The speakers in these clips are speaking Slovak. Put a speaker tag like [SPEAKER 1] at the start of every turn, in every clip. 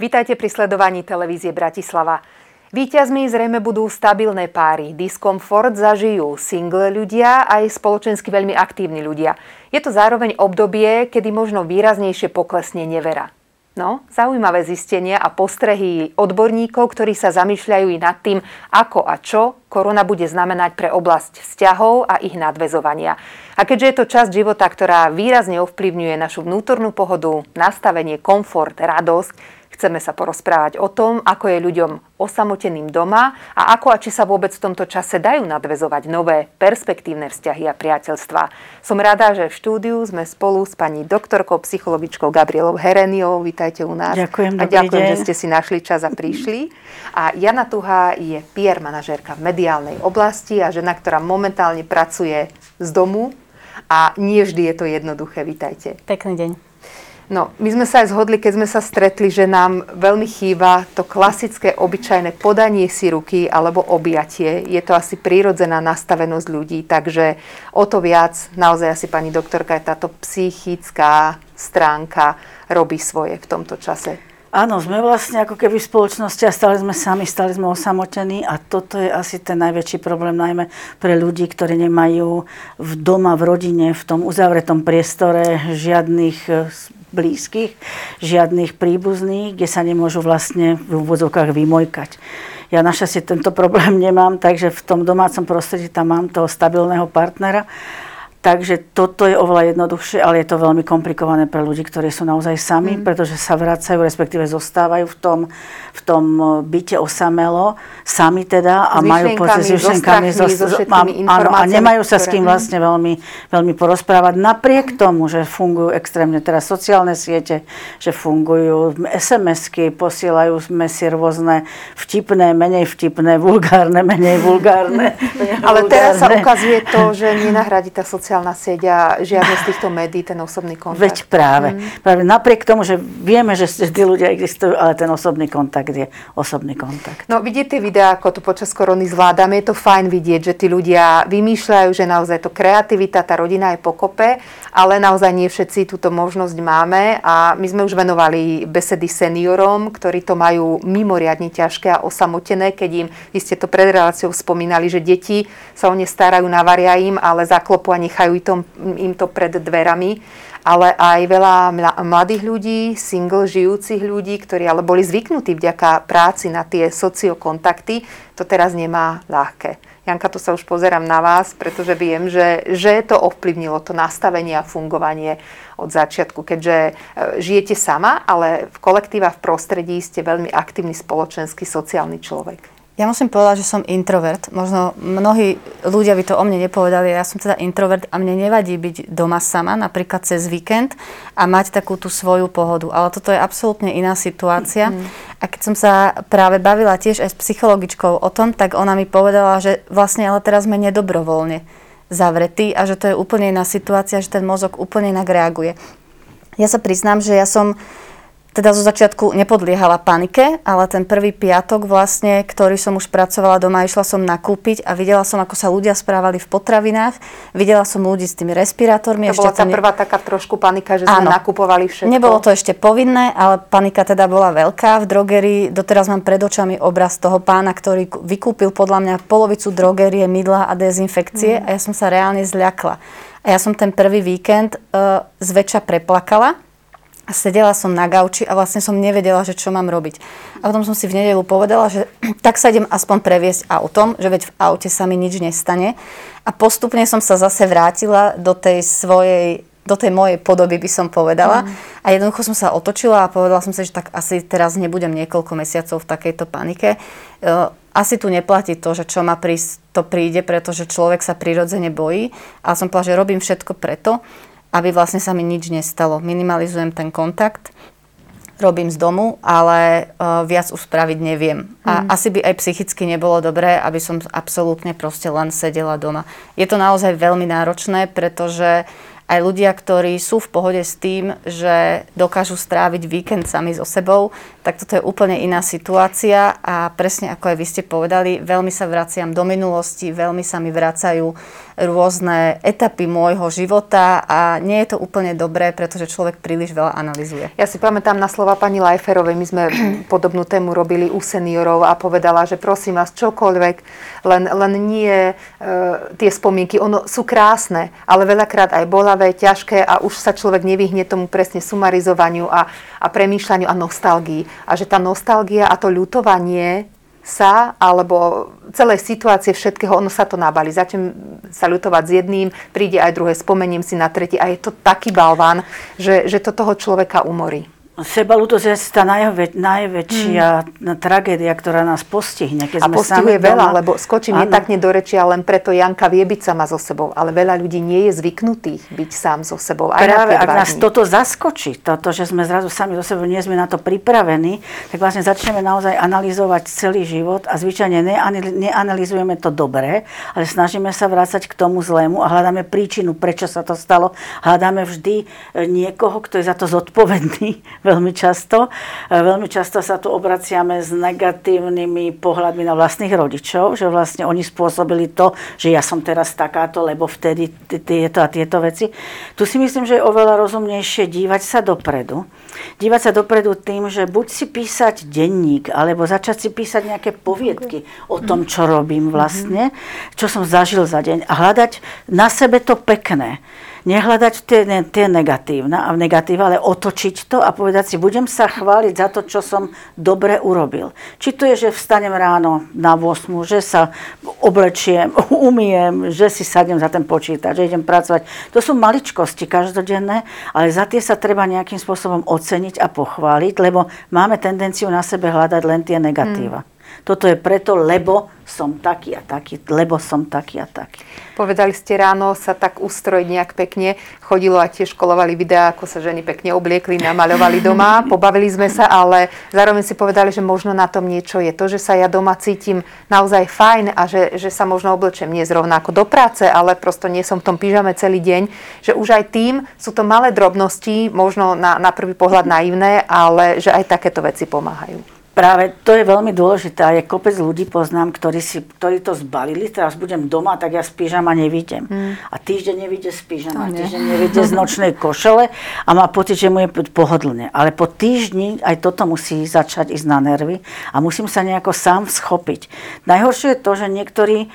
[SPEAKER 1] Vítajte pri sledovaní televízie Bratislava. Výťazmi zrejme budú stabilné páry. Diskomfort zažijú single ľudia aj spoločensky veľmi aktívni ľudia. Je to zároveň obdobie, kedy možno výraznejšie poklesne nevera. No, zaujímavé zistenia a postrehy odborníkov, ktorí sa zamýšľajú i nad tým, ako a čo korona bude znamenať pre oblasť vzťahov a ich nadvezovania. A keďže je to časť života, ktorá výrazne ovplyvňuje našu vnútornú pohodu, nastavenie, komfort, radosť, Chceme sa porozprávať o tom, ako je ľuďom osamoteným doma a ako a či sa vôbec v tomto čase dajú nadvezovať nové perspektívne vzťahy a priateľstva. Som rada, že v štúdiu sme spolu s pani doktorkou, psychologičkou Gabrielou Hereniou. Vítajte u nás.
[SPEAKER 2] Ďakujem,
[SPEAKER 1] a ďakujem, deň. že ste si našli čas a prišli. A Jana Tuhá je PR manažérka v mediálnej oblasti a žena, ktorá momentálne pracuje z domu a nie vždy je to jednoduché. Vítajte.
[SPEAKER 3] Pekný deň.
[SPEAKER 1] No, my sme sa aj zhodli, keď sme sa stretli, že nám veľmi chýba to klasické, obyčajné podanie si ruky alebo objatie. Je to asi prírodzená nastavenosť ľudí, takže o to viac naozaj asi pani doktorka aj táto psychická stránka robí svoje v tomto čase.
[SPEAKER 2] Áno, sme vlastne ako keby v spoločnosti a stali sme sami, stali sme osamotení a toto je asi ten najväčší problém, najmä pre ľudí, ktorí nemajú v doma, v rodine, v tom uzavretom priestore žiadnych blízkych, žiadnych príbuzných, kde sa nemôžu vlastne v úvodzovkách vymojkať. Ja našťastie tento problém nemám, takže v tom domácom prostredí tam mám toho stabilného partnera Takže toto je oveľa jednoduchšie, ale je to veľmi komplikované pre ľudí, ktorí sú naozaj sami, mm. pretože sa vracajú, respektíve zostávajú v tom, v tom e, byte osamelo, sami teda a s majú pocit s myšlenkami, so, so, so, áno, a nemajú sa s kým vlastne veľmi, veľmi porozprávať. Napriek tomu, že fungujú extrémne teraz sociálne siete, že fungujú SMS-ky, posielajú sme si rôzne vtipné, menej vtipné, vulgárne, menej vulgárne.
[SPEAKER 1] ale teraz sa ukazuje to, že nenahradí tá sociálna sociálna sieť a žiadne z týchto médií ten osobný kontakt.
[SPEAKER 2] Veď práve. Mm. práve. Napriek tomu, že vieme, že tí ľudia existujú, ale ten osobný kontakt je osobný kontakt.
[SPEAKER 1] No vidíte videa, ako to počas korony zvládame, je to fajn vidieť, že tí ľudia vymýšľajú, že naozaj to kreativita, tá rodina je pokope, ale naozaj nie všetci túto možnosť máme a my sme už venovali besedy seniorom, ktorí to majú mimoriadne ťažké a osamotené, keď im, vy ste to pred reláciou spomínali, že deti sa o ne starajú, navaria im, ale zaklopu a nechajú nechajú im to pred dverami, ale aj veľa mladých ľudí, single žijúcich ľudí, ktorí ale boli zvyknutí vďaka práci na tie sociokontakty, to teraz nemá ľahké. Janka, to sa už pozerám na vás, pretože viem, že, že to ovplyvnilo to nastavenie a fungovanie od začiatku, keďže e, žijete sama, ale v kolektíva, v prostredí ste veľmi aktívny spoločenský, sociálny človek.
[SPEAKER 3] Ja musím povedať, že som introvert. Možno mnohí ľudia by to o mne nepovedali. Ja som teda introvert a mne nevadí byť doma sama, napríklad cez víkend a mať takú tú svoju pohodu. Ale toto je absolútne iná situácia. Mm. A keď som sa práve bavila tiež aj s psychologičkou o tom, tak ona mi povedala, že vlastne ale teraz sme nedobrovoľne zavretí a že to je úplne iná situácia, že ten mozog úplne inak reaguje. Ja sa priznám, že ja som teda zo začiatku nepodliehala panike, ale ten prvý piatok vlastne, ktorý som už pracovala doma, išla som nakúpiť a videla som, ako sa ľudia správali v potravinách. Videla som ľudí s tými respirátormi.
[SPEAKER 1] To ešte bola tá ne... prvá taká trošku panika, že sme Áno. nakupovali všetko.
[SPEAKER 3] Nebolo to ešte povinné, ale panika teda bola veľká. V drogerii doteraz mám pred očami obraz toho pána, ktorý vykúpil podľa mňa polovicu drogerie, mydla a dezinfekcie mm. a ja som sa reálne zľakla. A ja som ten prvý víkend uh, zväčša preplakala a sedela som na gauči a vlastne som nevedela, že čo mám robiť. A potom som si v nedelu povedala, že tak sa idem aspoň previesť autom, že veď v aute sa mi nič nestane. A postupne som sa zase vrátila do tej svojej do tej mojej podoby by som povedala. Mm. A jednoducho som sa otočila a povedala som si, že tak asi teraz nebudem niekoľko mesiacov v takejto panike. E, asi tu neplatí to, že čo ma prísť, to príde, pretože človek sa prirodzene bojí. A som povedala, že robím všetko preto, aby vlastne sa mi nič nestalo. Minimalizujem ten kontakt, robím z domu, ale uh, viac už spraviť neviem. A mm. asi by aj psychicky nebolo dobré, aby som absolútne proste len sedela doma. Je to naozaj veľmi náročné, pretože aj ľudia, ktorí sú v pohode s tým, že dokážu stráviť víkend sami so sebou, tak toto je úplne iná situácia a presne ako aj vy ste povedali, veľmi sa vraciam do minulosti, veľmi sa mi vracajú rôzne etapy môjho života a nie je to úplne dobré, pretože človek príliš veľa analizuje.
[SPEAKER 1] Ja si pamätám na slova pani Lajferovej, my sme podobnú tému robili u seniorov a povedala, že prosím vás, čokoľvek, len, len nie e, tie spomienky, ono sú krásne, ale veľakrát aj bolavé, ťažké a už sa človek nevyhne tomu presne sumarizovaniu a, a premýšľaniu a nostalgii. A že tá nostalgia a to ľutovanie sa, alebo celej situácie všetkého, ono sa to nabalí. Začnem sa ľutovať s jedným, príde aj druhé, spomeniem si na tretí a je to taký balván, že, že to toho človeka umorí.
[SPEAKER 2] Sebalútosť je tá najvä, najväčšia hmm. tragédia, ktorá nás postihne.
[SPEAKER 1] Keď a sme postihuje sami veľa, doma. lebo skočím netakne do rečia, len preto Janka vie byť sama so sebou. Ale veľa ľudí nie je zvyknutých byť sám so sebou.
[SPEAKER 2] Aj Práve, ak nás toto zaskočí, toto, že sme zrazu sami so sebou, nie sme na to pripravení, tak vlastne začneme naozaj analyzovať celý život a zvyčajne neanalizujeme to dobré, ale snažíme sa vrácať k tomu zlému a hľadáme príčinu, prečo sa to stalo. Hľadáme vždy e, niekoho, kto je za to zodpovedný veľmi často. E, veľmi často sa tu obraciame s negatívnymi pohľadmi na vlastných rodičov, že vlastne oni spôsobili to, že ja som teraz takáto, lebo vtedy tieto a tieto veci. Tu si myslím, že je oveľa rozumnejšie dívať sa dopredu. Dívať sa dopredu tým, že buď si písať denník, alebo začať si písať nejaké poviedky o tom, čo robím vlastne, čo som zažil za deň a hľadať na sebe to pekné nehľadať tie, tie negatívne, a negatíva, ale otočiť to a povedať si, budem sa chváliť za to, čo som dobre urobil. Či to je, že vstanem ráno na 8, že sa oblečiem, umiem, že si sadnem za ten počítač, že idem pracovať. To sú maličkosti každodenné, ale za tie sa treba nejakým spôsobom oceniť a pochváliť, lebo máme tendenciu na sebe hľadať len tie negatíva. Hmm. Toto je preto, lebo som taký a taký, lebo som taký a taký.
[SPEAKER 1] Povedali ste ráno sa tak ustrojiť nejak pekne. Chodilo a tiež školovali videá, ako sa ženy pekne obliekli, namaľovali doma. Pobavili sme sa, ale zároveň si povedali, že možno na tom niečo je. To, že sa ja doma cítim naozaj fajn a že, že sa možno oblečem nie zrovna ako do práce, ale prosto nie som v tom pyžame celý deň, že už aj tým sú to malé drobnosti, možno na, na prvý pohľad naivné, ale že aj takéto veci pomáhajú.
[SPEAKER 2] Práve to je veľmi dôležité a je kopec ľudí poznám, ktorí, si, ktorí to zbalili, teraz budem doma, tak ja z pyžama nevidím. Hmm. A týždeň nevidie z pyžama, týždeň nevidie z nočnej košele a má pocit, že mu je pohodlne. Ale po týždni aj toto musí začať ísť na nervy a musím sa nejako sám schopiť. Najhoršie je to, že niektorí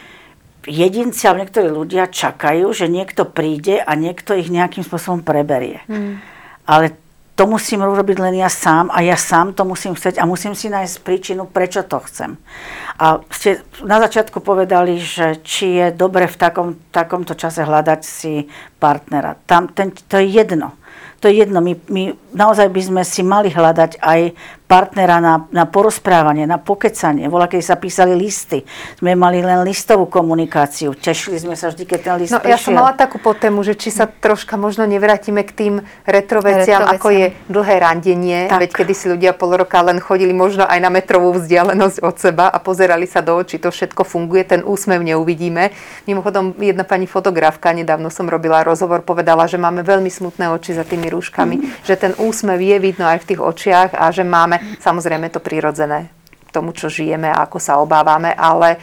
[SPEAKER 2] jedinci alebo niektorí ľudia čakajú, že niekto príde a niekto ich nejakým spôsobom preberie. Hmm. Ale to musím urobiť len ja sám a ja sám to musím chcieť a musím si nájsť príčinu, prečo to chcem. A ste na začiatku povedali, že či je dobre v takom, takomto čase hľadať si partnera. Tam, ten, to je jedno. To je jedno. My, my naozaj by sme si mali hľadať aj partnera na, na porozprávanie, na pokecanie. Vola, keď sa písali listy, sme mali len listovú komunikáciu. Tešili sme sa vždy, keď ten list
[SPEAKER 1] no, prišiel. Ja som mala takú potému, že či sa troška možno nevrátime k tým retroveciam, retro ako je dlhé randenie, tak. veď kedy si ľudia pol roka len chodili možno aj na metrovú vzdialenosť od seba a pozerali sa do očí, to všetko funguje, ten úsmev neuvidíme. Mimochodom, jedna pani fotografka, nedávno som robila rozhovor, povedala, že máme veľmi smutné oči za tými rúškami, mm. že ten úsmev je vidno aj v tých očiach a že máme samozrejme to prirodzené tomu, čo žijeme a ako sa obávame, ale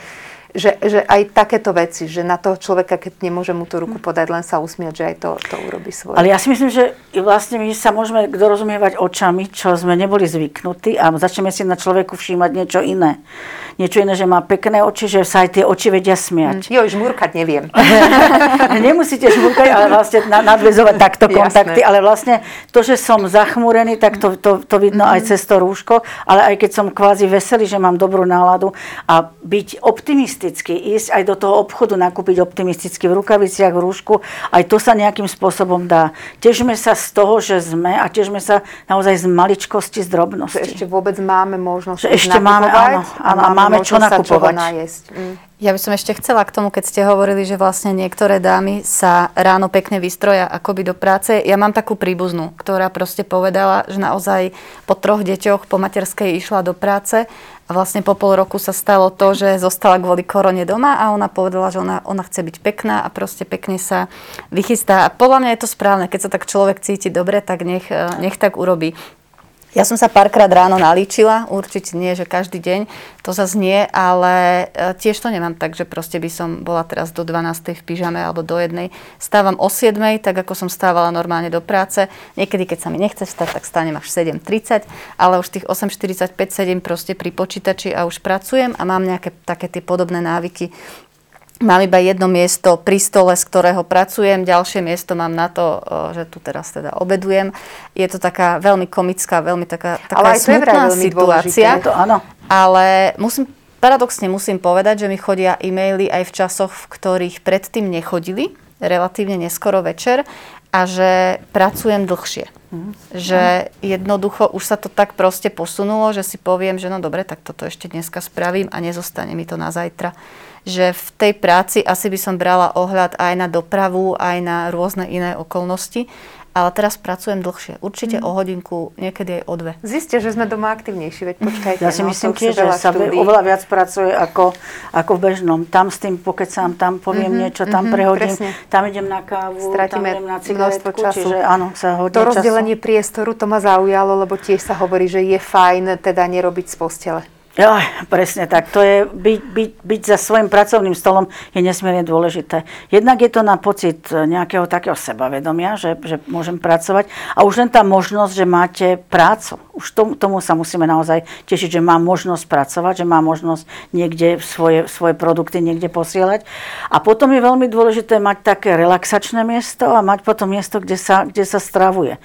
[SPEAKER 1] že, že aj takéto veci, že na toho človeka, keď nemôže mu tú ruku podať, len sa usmiať, že aj to, to urobí svoje.
[SPEAKER 2] Ale ja si myslím, že vlastne my sa môžeme dorozumievať očami, čo sme neboli zvyknutí a začneme si na človeku všímať niečo iné niečo iné, že má pekné oči, že sa aj tie oči vedia smiať.
[SPEAKER 1] Mm, jo, žmúrkať neviem.
[SPEAKER 2] Nemusíte žmúrkať, ale vlastne nadvezovať takto kontakty, Jasné. ale vlastne to, že som zachmúrený, tak to, to, to vidno mm. aj cez to rúško, ale aj keď som kvázi veselý, že mám dobrú náladu a byť optimistický, ísť aj do toho obchodu, nakúpiť optimisticky v rukaviciach, v rúšku, aj to sa nejakým spôsobom dá. Težme sa z toho, že sme a težme sa naozaj z maličkosti, z drobnosti.
[SPEAKER 1] Že ešte vôbec máme možnosť
[SPEAKER 2] že ešte máme, áno, áno, a máme čo nakupovať.
[SPEAKER 1] Mm.
[SPEAKER 3] Ja by som ešte chcela k tomu, keď ste hovorili, že vlastne niektoré dámy sa ráno pekne vystroja akoby do práce. Ja mám takú príbuznú, ktorá proste povedala, že naozaj po troch deťoch po materskej išla do práce vlastne po pol roku sa stalo to, že zostala kvôli korone doma a ona povedala, že ona, ona chce byť pekná a proste pekne sa vychystá. A podľa mňa je to správne, keď sa tak človek cíti dobre, tak nech, e, nech tak urobí. Ja som sa párkrát ráno nalíčila, určite nie, že každý deň, to zase nie, ale e, tiež to nemám tak, že proste by som bola teraz do 12. v pyžame alebo do 1. Stávam o 7. tak ako som stávala normálne do práce. Niekedy, keď sa mi nechce vstať, tak stánem až 7.30, ale už tých 8.45 sedím proste pri počítači a už pracujem a mám nejaké také tie podobné návyky, Mám iba jedno miesto pri stole, z ktorého pracujem, ďalšie miesto mám na to, že tu teraz teda obedujem. Je to taká veľmi komická, veľmi taká, taká
[SPEAKER 1] ale aj smutná to je situácia.
[SPEAKER 2] To, áno.
[SPEAKER 3] Ale musím, paradoxne musím povedať, že mi chodia e-maily aj v časoch, v ktorých predtým nechodili, relatívne neskoro večer a že pracujem dlhšie. Mm. Že jednoducho už sa to tak proste posunulo, že si poviem, že no dobre, tak toto ešte dneska spravím a nezostane mi to na zajtra že v tej práci asi by som brala ohľad aj na dopravu, aj na rôzne iné okolnosti. Ale teraz pracujem dlhšie. Určite mm. o hodinku, niekedy aj o dve.
[SPEAKER 1] Ziste, že sme doma aktivnejší, veď počkajte.
[SPEAKER 2] Ja si no, myslím tiež, že sa štúdí. oveľa viac pracuje ako, ako v bežnom. Tam s tým pokecám, tam poviem mm-hmm, niečo, tam mm-hmm, prehodím, presne. tam idem na kávu, Stratíme tam idem na cigaretku, času. čiže áno, sa hodne
[SPEAKER 1] To rozdelenie času. priestoru, to ma zaujalo, lebo tiež sa hovorí, že je fajn teda nerobiť z postele.
[SPEAKER 2] Jo, presne tak. To je byť, byť, byť za svojim pracovným stolom je nesmierne dôležité. Jednak je to na pocit nejakého takého sebavedomia, že, že môžem pracovať a už len tá možnosť, že máte prácu. Už tomu, tomu sa musíme naozaj tešiť, že mám možnosť pracovať, že mám možnosť niekde svoje, svoje produkty niekde posielať. A potom je veľmi dôležité mať také relaxačné miesto a mať potom miesto, kde sa, kde sa stravuje.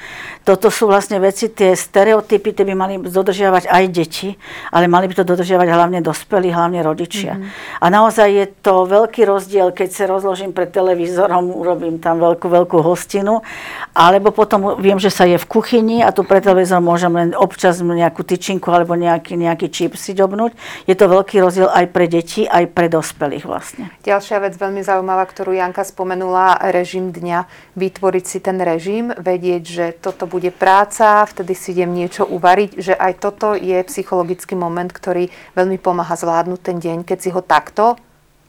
[SPEAKER 2] Toto sú vlastne veci, tie stereotypy, tie by mali dodržiavať aj deti, ale mali by to dodržiavať hlavne dospelí, hlavne rodičia. Mm-hmm. A naozaj je to veľký rozdiel, keď sa rozložím pred televízorom, urobím tam veľkú, veľkú hostinu, alebo potom viem, že sa je v kuchyni a tu pred televízorom môžem len občas nejakú tyčinku alebo nejaký, nejaký čip si dobnúť. Je to veľký rozdiel aj pre deti, aj pre dospelých vlastne.
[SPEAKER 1] Ďalšia vec veľmi zaujímavá, ktorú Janka spomenula, režim dňa. Vytvoriť si ten režim, vedieť, že toto bude práca, vtedy si idem niečo uvariť, že aj toto je psychologický moment, ktorý ktorý veľmi pomáha zvládnuť ten deň, keď si ho takto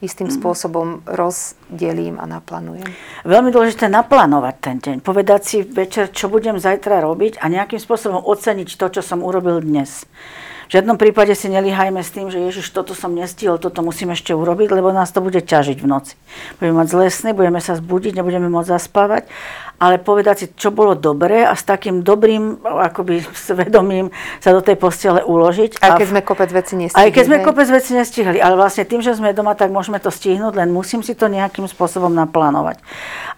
[SPEAKER 1] istým mm. spôsobom rozdelím a naplánujem.
[SPEAKER 2] Veľmi dôležité naplánovať ten deň. Povedať si večer, čo budem zajtra robiť a nejakým spôsobom oceniť to, čo som urobil dnes. V žiadnom prípade si nelíhajme s tým, že Ježiš, toto som nestihol, toto musím ešte urobiť, lebo nás to bude ťažiť v noci. Budeme mať zlé sny, budeme sa zbudiť, nebudeme môcť zaspávať, ale povedať si, čo bolo dobré a s takým dobrým akoby svedomím sa do tej postele uložiť.
[SPEAKER 1] Aj keď sme kopec veci nestihli.
[SPEAKER 2] Aj keď sme kopec veci nestihli, ale vlastne tým, že sme doma, tak môžeme to stihnúť, len musím si to nejakým spôsobom naplánovať.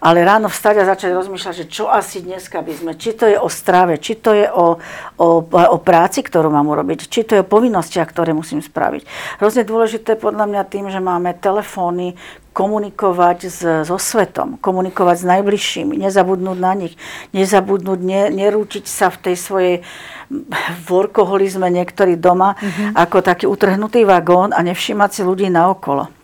[SPEAKER 2] Ale ráno vstať a začať rozmýšľať, že čo asi dneska by sme, či to je o strave, či to je o, o, o práci, ktorú mám urobiť, či to je o povinnostiach, ktoré musím spraviť. Hrozne dôležité podľa mňa tým, že máme telefóny, komunikovať s, so svetom, komunikovať s najbližšími, nezabudnúť na nich, nezabudnúť, ne, nerútiť sa v tej svojej workoholizme niektorí doma mm-hmm. ako taký utrhnutý vagón a nevšímať si ľudí naokolo.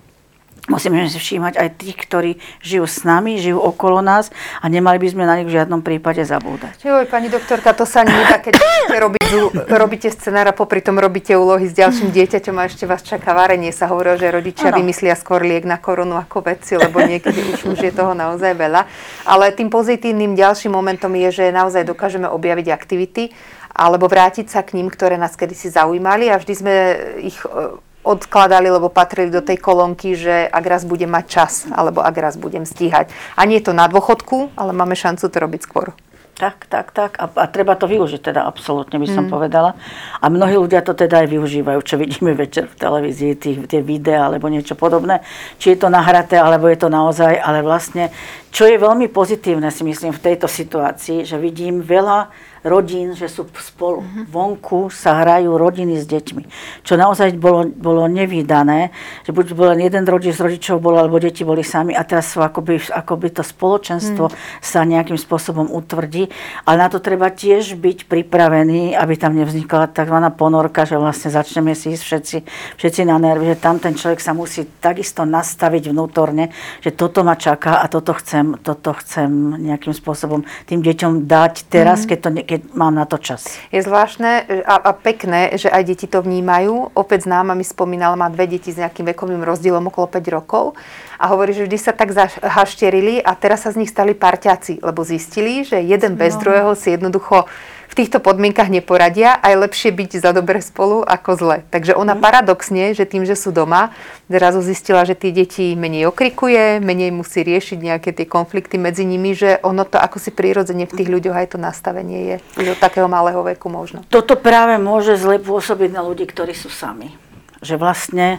[SPEAKER 2] Musíme si všímať aj tých, ktorí žijú s nami, žijú okolo nás a nemali by sme na nich v žiadnom prípade zabúdať.
[SPEAKER 1] Joj, pani doktorka, to sa nedá, keď robíte, robíte scenára, popri tom robíte úlohy s ďalším dieťaťom a ešte vás čaká varenie. Sa hovorí, že rodičia ano. vymyslia skôr liek na koronu ako veci, lebo niekedy už, už je toho naozaj veľa. Ale tým pozitívnym ďalším momentom je, že naozaj dokážeme objaviť aktivity alebo vrátiť sa k ním, ktoré nás kedysi zaujímali a vždy sme ich odkladali, lebo patrili do tej kolónky, že ak raz budem mať čas, alebo ak raz budem stíhať. A nie je to na dôchodku, ale máme šancu to robiť skôr.
[SPEAKER 2] Tak, tak, tak. A, a treba to využiť teda, absolútne by som mm. povedala. A mnohí ľudia to teda aj využívajú, čo vidíme večer v televízii, tých, tie videá alebo niečo podobné. Či je to nahraté, alebo je to naozaj, ale vlastne, čo je veľmi pozitívne si myslím v tejto situácii, že vidím veľa rodín, že sú spolu. Mm-hmm. Vonku sa hrajú rodiny s deťmi. Čo naozaj bolo, bolo nevydané, že buď bol len jeden rodič z rodičov bol, alebo deti boli sami a teraz sú akoby, akoby to spoločenstvo mm. sa nejakým spôsobom utvrdí. Ale na to treba tiež byť pripravený, aby tam nevznikla tzv. ponorka, že vlastne začneme si ísť všetci, všetci na nervy, že tam ten človek sa musí takisto nastaviť vnútorne, že toto ma čaká a toto chcem, toto chcem nejakým spôsobom tým deťom dať teraz, mm. keď to keď mám na to čas.
[SPEAKER 1] Je zvláštne a, a pekné, že aj deti to vnímajú. Opäť známa mi spomínala, má dve deti s nejakým vekovým rozdielom okolo 5 rokov a hovorí, že vždy sa tak zahašterili a teraz sa z nich stali parťáci, lebo zistili, že jeden bez no. druhého si jednoducho týchto podmienkach neporadia a je lepšie byť za dobre spolu ako zle. Takže ona mm. paradoxne, že tým, že sú doma, zrazu zistila, že tie deti menej okrikuje, menej musí riešiť nejaké tie konflikty medzi nimi, že ono to ako si prirodzene v tých ľuďoch aj to nastavenie je od takého malého veku možno.
[SPEAKER 2] Toto práve môže zle pôsobiť na ľudí, ktorí sú sami. Že vlastne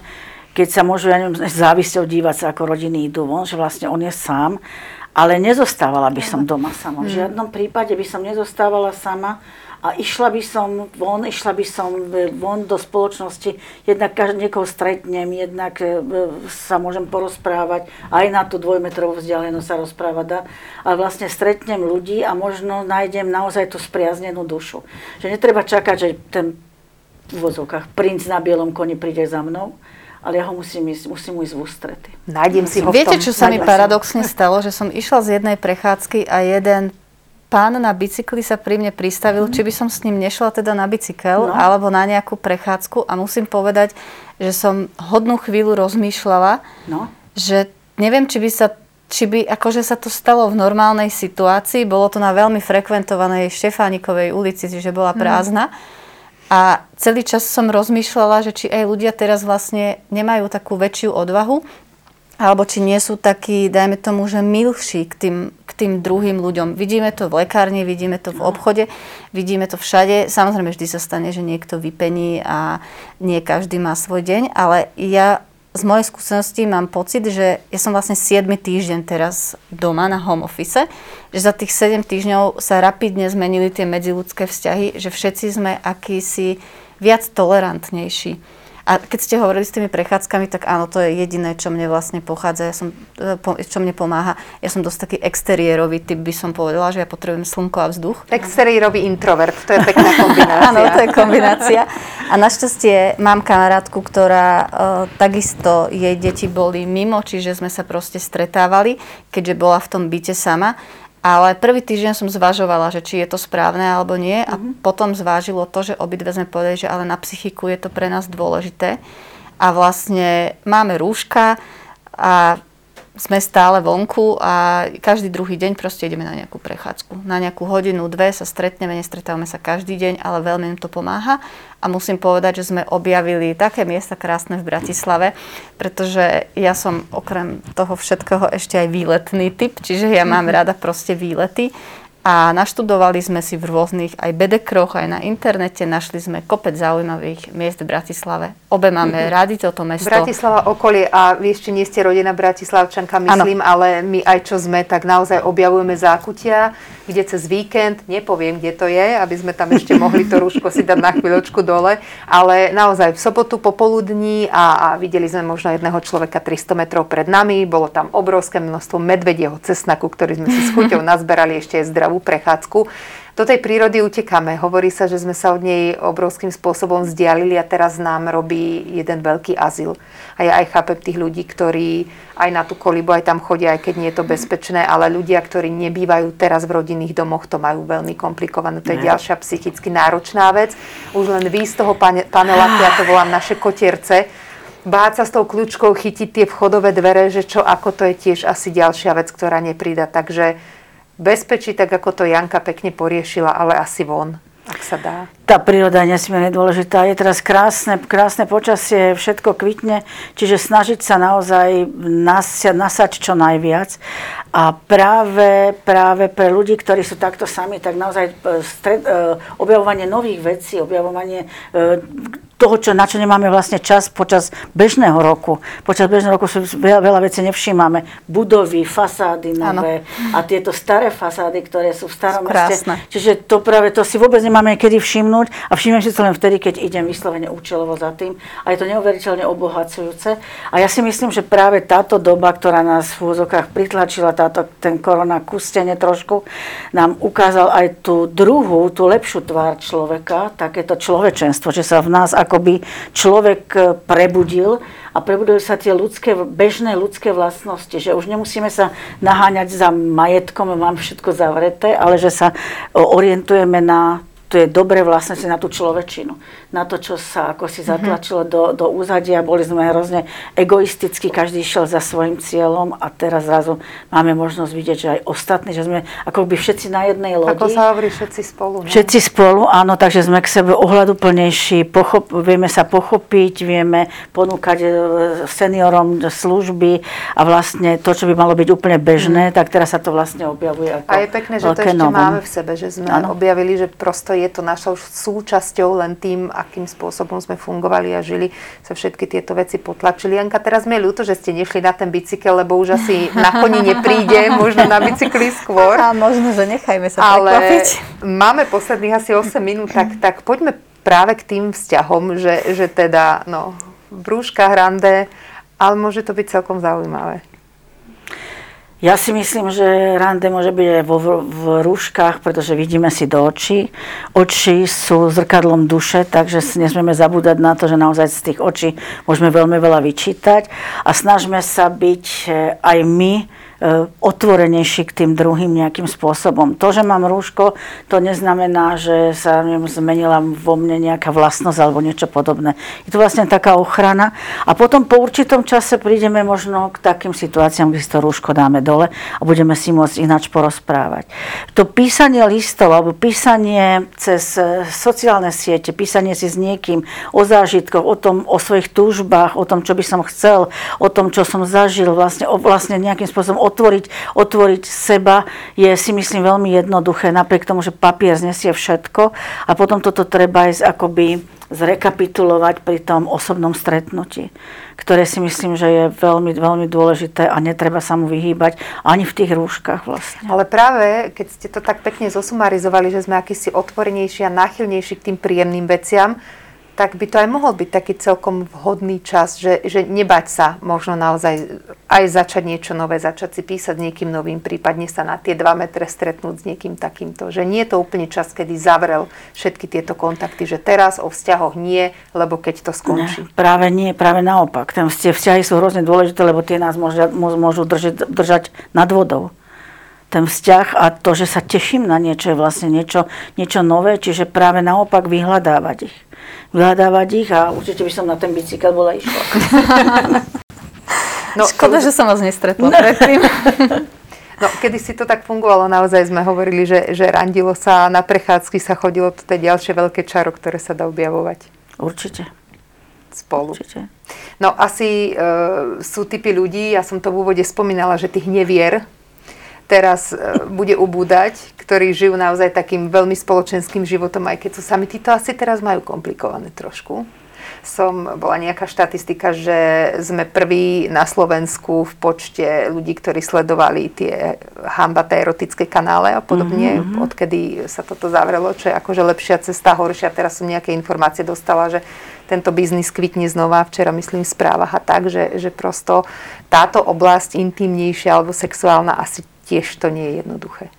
[SPEAKER 2] keď sa môžu, ja neviem, závisťou dívať sa, ako rodiny idú von, že vlastne on je sám ale nezostávala by som doma sama. V mm. žiadnom prípade by som nezostávala sama a išla by som von, išla by som von do spoločnosti, jednak niekoho stretnem, jednak e, sa môžem porozprávať, aj na tú dvojmetrovú vzdialenosť sa rozprávať dá, ale vlastne stretnem ľudí a možno nájdem naozaj tú spriaznenú dušu. Že netreba čakať, že ten v vozovkách princ na bielom koni príde za mnou, ale ja ho musím ísť, musím ísť v ústrety.
[SPEAKER 1] Nájdem si ho
[SPEAKER 3] Viete,
[SPEAKER 1] v tom.
[SPEAKER 3] čo sa mi paradoxne stalo? Že som išla z jednej prechádzky a jeden pán na bicykli sa pri mne pristavil, mm. či by som s ním nešla teda na bicykel no. alebo na nejakú prechádzku a musím povedať, že som hodnú chvíľu rozmýšľala, no. že neviem, či by sa či by akože sa to stalo v normálnej situácii, bolo to na veľmi frekventovanej Štefánikovej ulici, že bola prázdna. Mm a celý čas som rozmýšľala, že či aj ľudia teraz vlastne nemajú takú väčšiu odvahu, alebo či nie sú takí, dajme tomu, že milší k tým, k tým druhým ľuďom. Vidíme to v lekárni, vidíme to v obchode, vidíme to všade. Samozrejme, vždy sa stane, že niekto vypení a nie každý má svoj deň, ale ja z mojej skúsenosti mám pocit, že ja som vlastne 7 týždeň teraz doma na home office, že za tých 7 týždňov sa rapidne zmenili tie medziludské vzťahy, že všetci sme akýsi viac tolerantnejší. A keď ste hovorili s tými prechádzkami, tak áno, to je jediné, čo mne vlastne pochádza, ja som, e, čo mne pomáha. Ja som dosť taký exteriérový typ, by som povedala, že ja potrebujem slnko a vzduch.
[SPEAKER 1] Exteriérový introvert, to je pekná kombinácia.
[SPEAKER 3] áno, to je kombinácia. A našťastie mám kamarátku, ktorá uh, takisto, jej deti boli mimo, čiže sme sa proste stretávali, keďže bola v tom byte sama. Ale prvý týždeň som zvažovala, že či je to správne alebo nie a mm-hmm. potom zvážilo to, že obidve sme povedali, že ale na psychiku je to pre nás dôležité. A vlastne máme rúška a sme stále vonku a každý druhý deň proste ideme na nejakú prechádzku. Na nejakú hodinu, dve sa stretneme, nestretávame sa každý deň, ale veľmi im to pomáha. A musím povedať, že sme objavili také miesta krásne v Bratislave, pretože ja som okrem toho všetkého ešte aj výletný typ, čiže ja mám mhm. rada proste výlety a naštudovali sme si v rôznych aj bedekroch, aj na internete, našli sme kopec zaujímavých miest v Bratislave. Obe máme mm-hmm. radi toto mesto.
[SPEAKER 1] Bratislava okolie a vy ešte nie ste rodina Bratislavčanka, myslím, ano. ale my aj čo sme, tak naozaj objavujeme zákutia, kde cez víkend, nepoviem, kde to je, aby sme tam ešte mohli to rúško si dať na chvíľočku dole, ale naozaj v sobotu popoludní a, a videli sme možno jedného človeka 300 metrov pred nami, bolo tam obrovské množstvo medvedieho cesnaku, ktorý sme si s chuťou nazberali ešte aj zdravú zdravú prechádzku. Do tej prírody utekáme. Hovorí sa, že sme sa od nej obrovským spôsobom vzdialili a teraz nám robí jeden veľký azyl. A ja aj chápem tých ľudí, ktorí aj na tú kolibu, aj tam chodia, aj keď nie je to bezpečné, ale ľudia, ktorí nebývajú teraz v rodinných domoch, to majú veľmi komplikované. To je ďalšia psychicky náročná vec. Už len vy z toho panela, ja to volám naše kotierce, báť sa s tou kľúčkou, chytiť tie vchodové dvere, že čo, ako to je tiež asi ďalšia vec, ktorá neprída. Takže bezpečí, tak ako to Janka pekne poriešila, ale asi von, ak sa dá.
[SPEAKER 2] Tá príroda je nesmierne dôležitá. Je teraz krásne, krásne počasie, všetko kvitne, čiže snažiť sa naozaj nasať čo najviac. A práve, práve pre ľudí, ktorí sú takto sami, tak naozaj e, stred, e, objavovanie nových vecí, objavovanie e, toho, čo, na čo nemáme vlastne čas počas bežného roku. Počas bežného roku sú veľa, veľa vecí nevšímame. Budovy, fasády nové ano. a tieto staré fasády, ktoré sú v starom meste. Čiže to práve to si vôbec nemáme kedy všimnúť všimnúť a všimnem si to len vtedy, keď idem vyslovene účelovo za tým a je to neuveriteľne obohacujúce. A ja si myslím, že práve táto doba, ktorá nás v úzokách pritlačila, táto, ten korona kustene trošku, nám ukázal aj tú druhú, tú lepšiu tvár človeka, takéto človečenstvo, že sa v nás akoby človek prebudil a prebudili sa tie ľudské, bežné ľudské vlastnosti, že už nemusíme sa naháňať za majetkom, mám všetko zavreté, ale že sa orientujeme na to je dobre vlastne si na tú človečinu, na to, čo sa ako si mhm. zatlačilo do, do úzadia. Boli sme hrozne egoisticky, každý šiel za svojim cieľom a teraz zrazu máme možnosť vidieť, že aj ostatní, že sme ako by všetci na jednej lodi.
[SPEAKER 1] Ako sa hovorí, všetci spolu.
[SPEAKER 2] Ne? Všetci spolu, áno, takže sme k sebe ohľaduplnejší, pochop, vieme sa pochopiť, vieme ponúkať e, seniorom služby a vlastne to, čo by malo byť úplne bežné, mm. tak teraz sa to vlastne objavuje ako
[SPEAKER 1] A je pekné, že to ešte novum. máme v sebe, že sme ano. objavili, že prosto je to našou súčasťou, len tým, akým spôsobom sme fungovali a žili, sa všetky tieto veci potlačili. Janka, teraz mi je ľúto, že ste nešli na ten bicykel, lebo už asi na koni nepríde, možno na bicykli skôr.
[SPEAKER 3] A možno, že nechajme sa
[SPEAKER 1] Ale prekvapiť. máme posledných asi 8 minút, tak, tak poďme práve k tým vzťahom, že, že teda, no, brúška, hrande, ale môže to byť celkom zaujímavé.
[SPEAKER 2] Ja si myslím, že rande môže byť aj vo, v rúškach, pretože vidíme si do očí. Oči sú zrkadlom duše, takže nesmieme zabúdať na to, že naozaj z tých očí môžeme veľmi veľa vyčítať a snažme sa byť eh, aj my otvorenejší k tým druhým nejakým spôsobom. To, že mám rúško, to neznamená, že sa zmenila vo mne nejaká vlastnosť alebo niečo podobné. Je to vlastne taká ochrana. A potom po určitom čase prídeme možno k takým situáciám, kde si to rúško dáme dole a budeme si môcť ináč porozprávať. To písanie listov alebo písanie cez e, sociálne siete, písanie si s niekým o zážitkoch, o tom, o svojich túžbách, o tom, čo by som chcel, o tom, čo som zažil, vlastne, o, vlastne nejakým spôsobom otvoriť, otvoriť seba je si myslím veľmi jednoduché, napriek tomu, že papier znesie všetko a potom toto treba ísť akoby zrekapitulovať pri tom osobnom stretnutí, ktoré si myslím, že je veľmi, veľmi dôležité a netreba sa mu vyhýbať ani v tých rúškach vlastne.
[SPEAKER 1] Ale práve, keď ste to tak pekne zosumarizovali, že sme akýsi otvorenejší a náchylnejší k tým príjemným veciam, tak by to aj mohol byť taký celkom vhodný čas, že, že nebať sa možno naozaj aj začať niečo nové, začať si písať s niekým novým, prípadne sa na tie dva metre stretnúť s niekým takýmto. Že nie je to úplne čas, kedy zavrel všetky tieto kontakty, že teraz o vzťahoch nie, lebo keď to skončí.
[SPEAKER 2] Ne, práve nie, práve naopak. Ten vzťahy sú hrozne dôležité, lebo tie nás môžu, môžu držať, držať nad vodou ten vzťah a to, že sa teším na niečo, je vlastne niečo, niečo nové, čiže práve naopak vyhľadávať ich vyhľadávať ich a určite by som na ten bicykel bola išla.
[SPEAKER 3] no, Škoda, že som vás nestretla no. predtým.
[SPEAKER 1] No, kedy si to tak fungovalo, naozaj sme hovorili, že, že randilo sa, na prechádzky sa chodilo, to je ďalšie veľké čaro, ktoré sa dá objavovať.
[SPEAKER 2] Určite.
[SPEAKER 1] Spolu.
[SPEAKER 2] Určite.
[SPEAKER 1] No asi e, sú typy ľudí, ja som to v úvode spomínala, že tých nevier teraz e, bude ubúdať, ktorí žijú naozaj takým veľmi spoločenským životom, aj keď sú sami. Títo asi teraz majú komplikované trošku. Som, bola nejaká štatistika, že sme prví na Slovensku v počte ľudí, ktorí sledovali tie hambaté erotické kanále a podobne, mm-hmm. odkedy sa toto zavrelo, čo je akože lepšia cesta, horšia. Teraz som nejaké informácie dostala, že tento biznis kvitne znova, včera myslím v správach a tak, že, že prosto táto oblasť intimnejšia alebo sexuálna asi tiež to nie je jednoduché.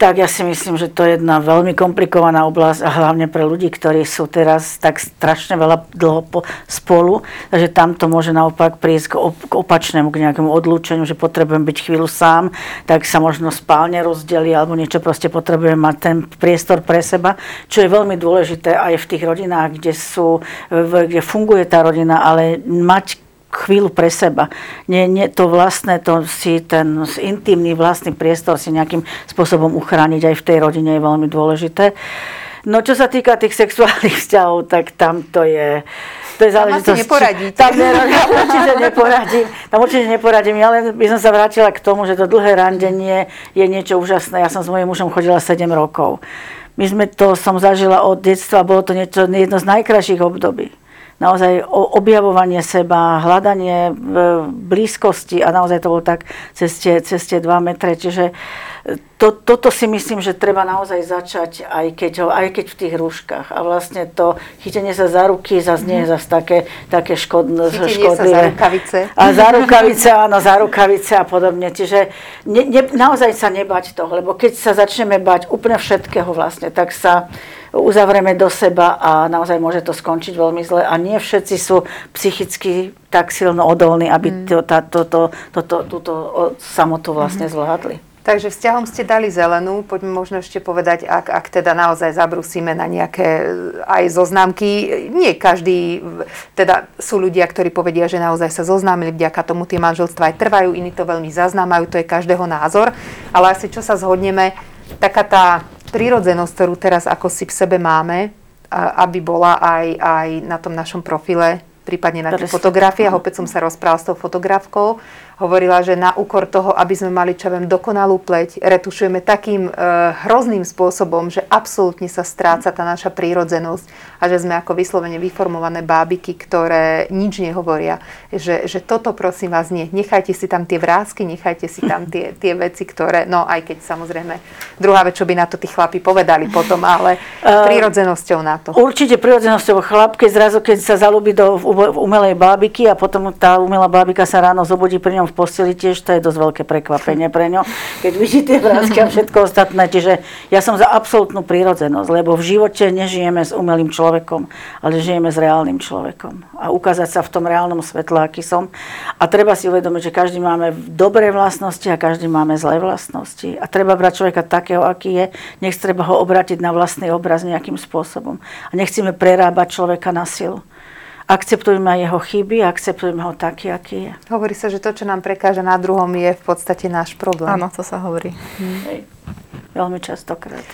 [SPEAKER 2] Tak ja si myslím, že to je jedna veľmi komplikovaná oblasť a hlavne pre ľudí, ktorí sú teraz tak strašne veľa dlho po, spolu, takže tam to môže naopak prísť k, op, k opačnému, k nejakému odlúčeniu, že potrebujem byť chvíľu sám, tak sa možno spálne rozdeli alebo niečo proste potrebujem mať ten priestor pre seba, čo je veľmi dôležité aj v tých rodinách, kde, sú, kde funguje tá rodina, ale mať chvíľu pre seba. Nie, nie to vlastné, to si ten intimný vlastný priestor si nejakým spôsobom uchrániť aj v tej rodine je veľmi dôležité. No čo sa týka tých sexuálnych vzťahov, tak tam to je... To je
[SPEAKER 1] záležitosť. Tam asi neporadíte.
[SPEAKER 2] Tam ne, určite neporadím. Tam určite neporadím. Ja len by som sa vrátila k tomu, že to dlhé randenie je niečo úžasné. Ja som s mojím mužom chodila 7 rokov. My sme to som zažila od detstva, bolo to niečo, jedno z najkrajších období naozaj objavovanie seba, hľadanie blízkosti a naozaj to bolo tak cez tie, cez tie dva metre. Čiže to, toto si myslím, že treba naozaj začať, aj keď, aj keď v tých rúškach. A vlastne to chytenie sa za ruky zase nie je zase také, také škodné.
[SPEAKER 1] Chytenie sa za rukavice.
[SPEAKER 2] A za rukavice, áno, za rukavice a podobne. Čiže ne, ne, naozaj sa nebať toho, lebo keď sa začneme bať úplne všetkého vlastne, tak sa uzavrieme do seba a naozaj môže to skončiť veľmi zle. A nie všetci sú psychicky tak silno odolní, aby mm. to, tá, to, to, to, to, túto samotu vlastne mm. zvládli.
[SPEAKER 1] Takže vzťahom ste dali zelenú, poďme možno ešte povedať, ak, ak teda naozaj zabrusíme na nejaké aj zoznámky. Nie každý, teda sú ľudia, ktorí povedia, že naozaj sa zoznámili, vďaka tomu tie manželstva aj trvajú, iní to veľmi zaznámajú, to je každého názor. Ale asi čo sa zhodneme, taká tá prírodzenosť, ktorú teraz ako si v sebe máme, aby bola aj, aj na tom našom profile, prípadne na tých fotografiách. Opäť som sa rozprával s tou fotografkou hovorila, že na úkor toho, aby sme mali, čo viem, dokonalú pleť, retušujeme takým e, hrozným spôsobom, že absolútne sa stráca tá naša prírodzenosť a že sme ako vyslovene vyformované bábiky, ktoré nič nehovoria. Že, že toto prosím vás nie. Nechajte si tam tie vrázky, nechajte si tam tie, tie veci, ktoré, no aj keď samozrejme, druhá vec, čo by na to tí chlapi povedali potom, ale uh, prírodzenosťou na to.
[SPEAKER 2] Určite prírodzenosťou chlap, keď zrazu, keď sa zalúbi do umelej bábiky a potom tá umelá bábika sa ráno zobudí pri ňom v posteli tiež, to je dosť veľké prekvapenie pre ňo, keď vidí tie vrázky a všetko ostatné. Čiže ja som za absolútnu prírodzenosť, lebo v živote nežijeme s umelým človekom, ale žijeme s reálnym človekom. A ukázať sa v tom reálnom svetle, aký som. A treba si uvedomiť, že každý máme dobré vlastnosti a každý máme zlé vlastnosti. A treba brať človeka takého, aký je. Nech treba ho obrátiť na vlastný obraz nejakým spôsobom. A nechceme prerábať človeka na silu akceptujeme aj jeho chyby, akceptujeme ho taký, aký je.
[SPEAKER 1] Hovorí sa, že to, čo nám prekáža na druhom, je v podstate náš problém.
[SPEAKER 3] Áno, to sa hovorí. Hm.
[SPEAKER 2] Hej. Veľmi častokrát.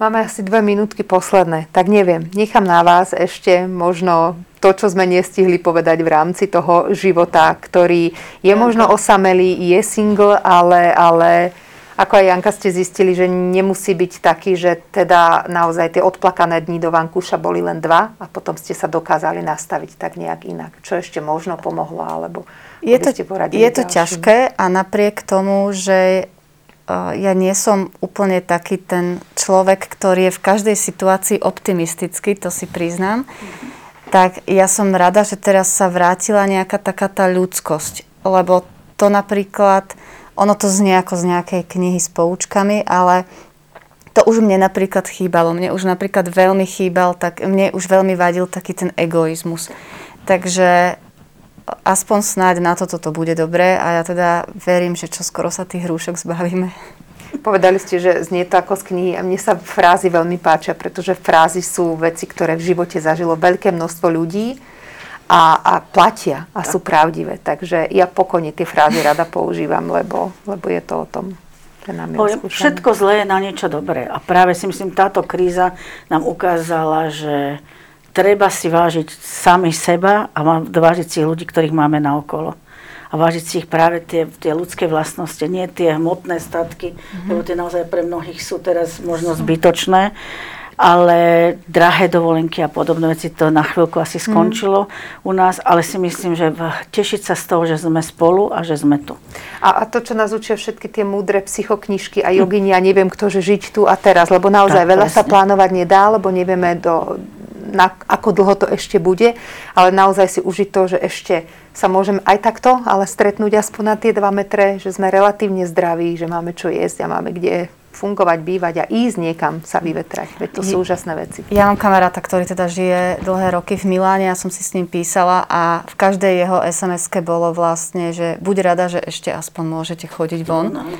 [SPEAKER 1] Máme asi dve minútky posledné, tak neviem, nechám na vás ešte možno to, čo sme nestihli povedať v rámci toho života, ktorý je možno osamelý, je single, ale, ale ako aj Janka ste zistili, že nemusí byť taký, že teda naozaj tie odplakané dni do vankúša boli len dva a potom ste sa dokázali nastaviť tak nejak inak. Čo ešte možno pomohlo, alebo
[SPEAKER 3] je to, ste poradili Je to ďalším? ťažké a napriek tomu, že uh, ja nie som úplne taký ten človek, ktorý je v každej situácii optimistický, to si priznám, tak ja som rada, že teraz sa vrátila nejaká taká tá ľudskosť. Lebo to napríklad ono to znie ako z nejakej knihy s poučkami, ale to už mne napríklad chýbalo. Mne už napríklad veľmi chýbal, tak mne už veľmi vadil taký ten egoizmus. Takže aspoň snáď na toto to bude dobré a ja teda verím, že čo skoro sa tých hrúšok zbavíme.
[SPEAKER 1] Povedali ste, že znie to ako z knihy a mne sa frázy veľmi páčia, pretože frázy sú veci, ktoré v živote zažilo veľké množstvo ľudí a, a platia a sú pravdivé. Takže ja pokojne tie frázy rada používam, lebo, lebo je to o tom.
[SPEAKER 2] Všetko zlé je na niečo dobré. A práve si myslím, táto kríza nám ukázala, že treba si vážiť sami seba a vážiť si ľudí, ktorých máme na okolo. A vážiť si ich práve tie, tie ľudské vlastnosti, nie tie hmotné statky, mm-hmm. lebo tie naozaj pre mnohých sú teraz možno zbytočné ale drahé dovolenky a podobné veci to na chvíľku asi mhm. skončilo mm. u nás, ale si myslím, že tešiť sa z toho, že sme spolu a že sme tu.
[SPEAKER 1] A, a to, čo nás učia všetky tie múdre psychoknižky a jogini, ja neviem kto, že žiť tu a teraz, lebo naozaj tak, veľa presne. sa plánovať nedá, lebo nevieme do, na, ako dlho to ešte bude, ale naozaj si užiť to, že ešte sa môžeme aj takto, ale stretnúť aspoň na tie dva metre, že sme relatívne zdraví, že máme čo jesť a máme kde fungovať, bývať a ísť niekam sa vyvetrať. Veď to sú úžasné veci.
[SPEAKER 3] Ja mám kamaráta, ktorý teda žije dlhé roky v Miláne, ja som si s ním písala a v každej jeho sms bolo vlastne, že buď rada, že ešte aspoň môžete chodiť von, no, no.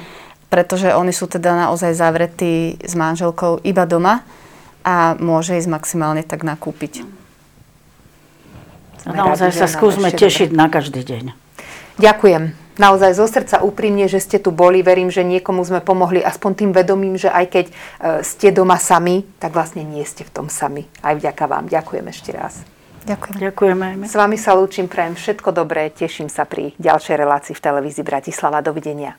[SPEAKER 3] pretože oni sú teda naozaj zavretí s manželkou iba doma a môže ísť maximálne tak nakúpiť.
[SPEAKER 2] naozaj sa skúsme tešiť na každý deň.
[SPEAKER 1] Ďakujem naozaj zo srdca úprimne, že ste tu boli. Verím, že niekomu sme pomohli aspoň tým vedomím, že aj keď e, ste doma sami, tak vlastne nie ste v tom sami. Aj vďaka vám. Ďakujem ešte raz.
[SPEAKER 2] Ďakujem. Ďakujeme.
[SPEAKER 1] S vami sa lúčim, prajem všetko dobré, teším sa pri ďalšej relácii v televízii Bratislava. Dovidenia.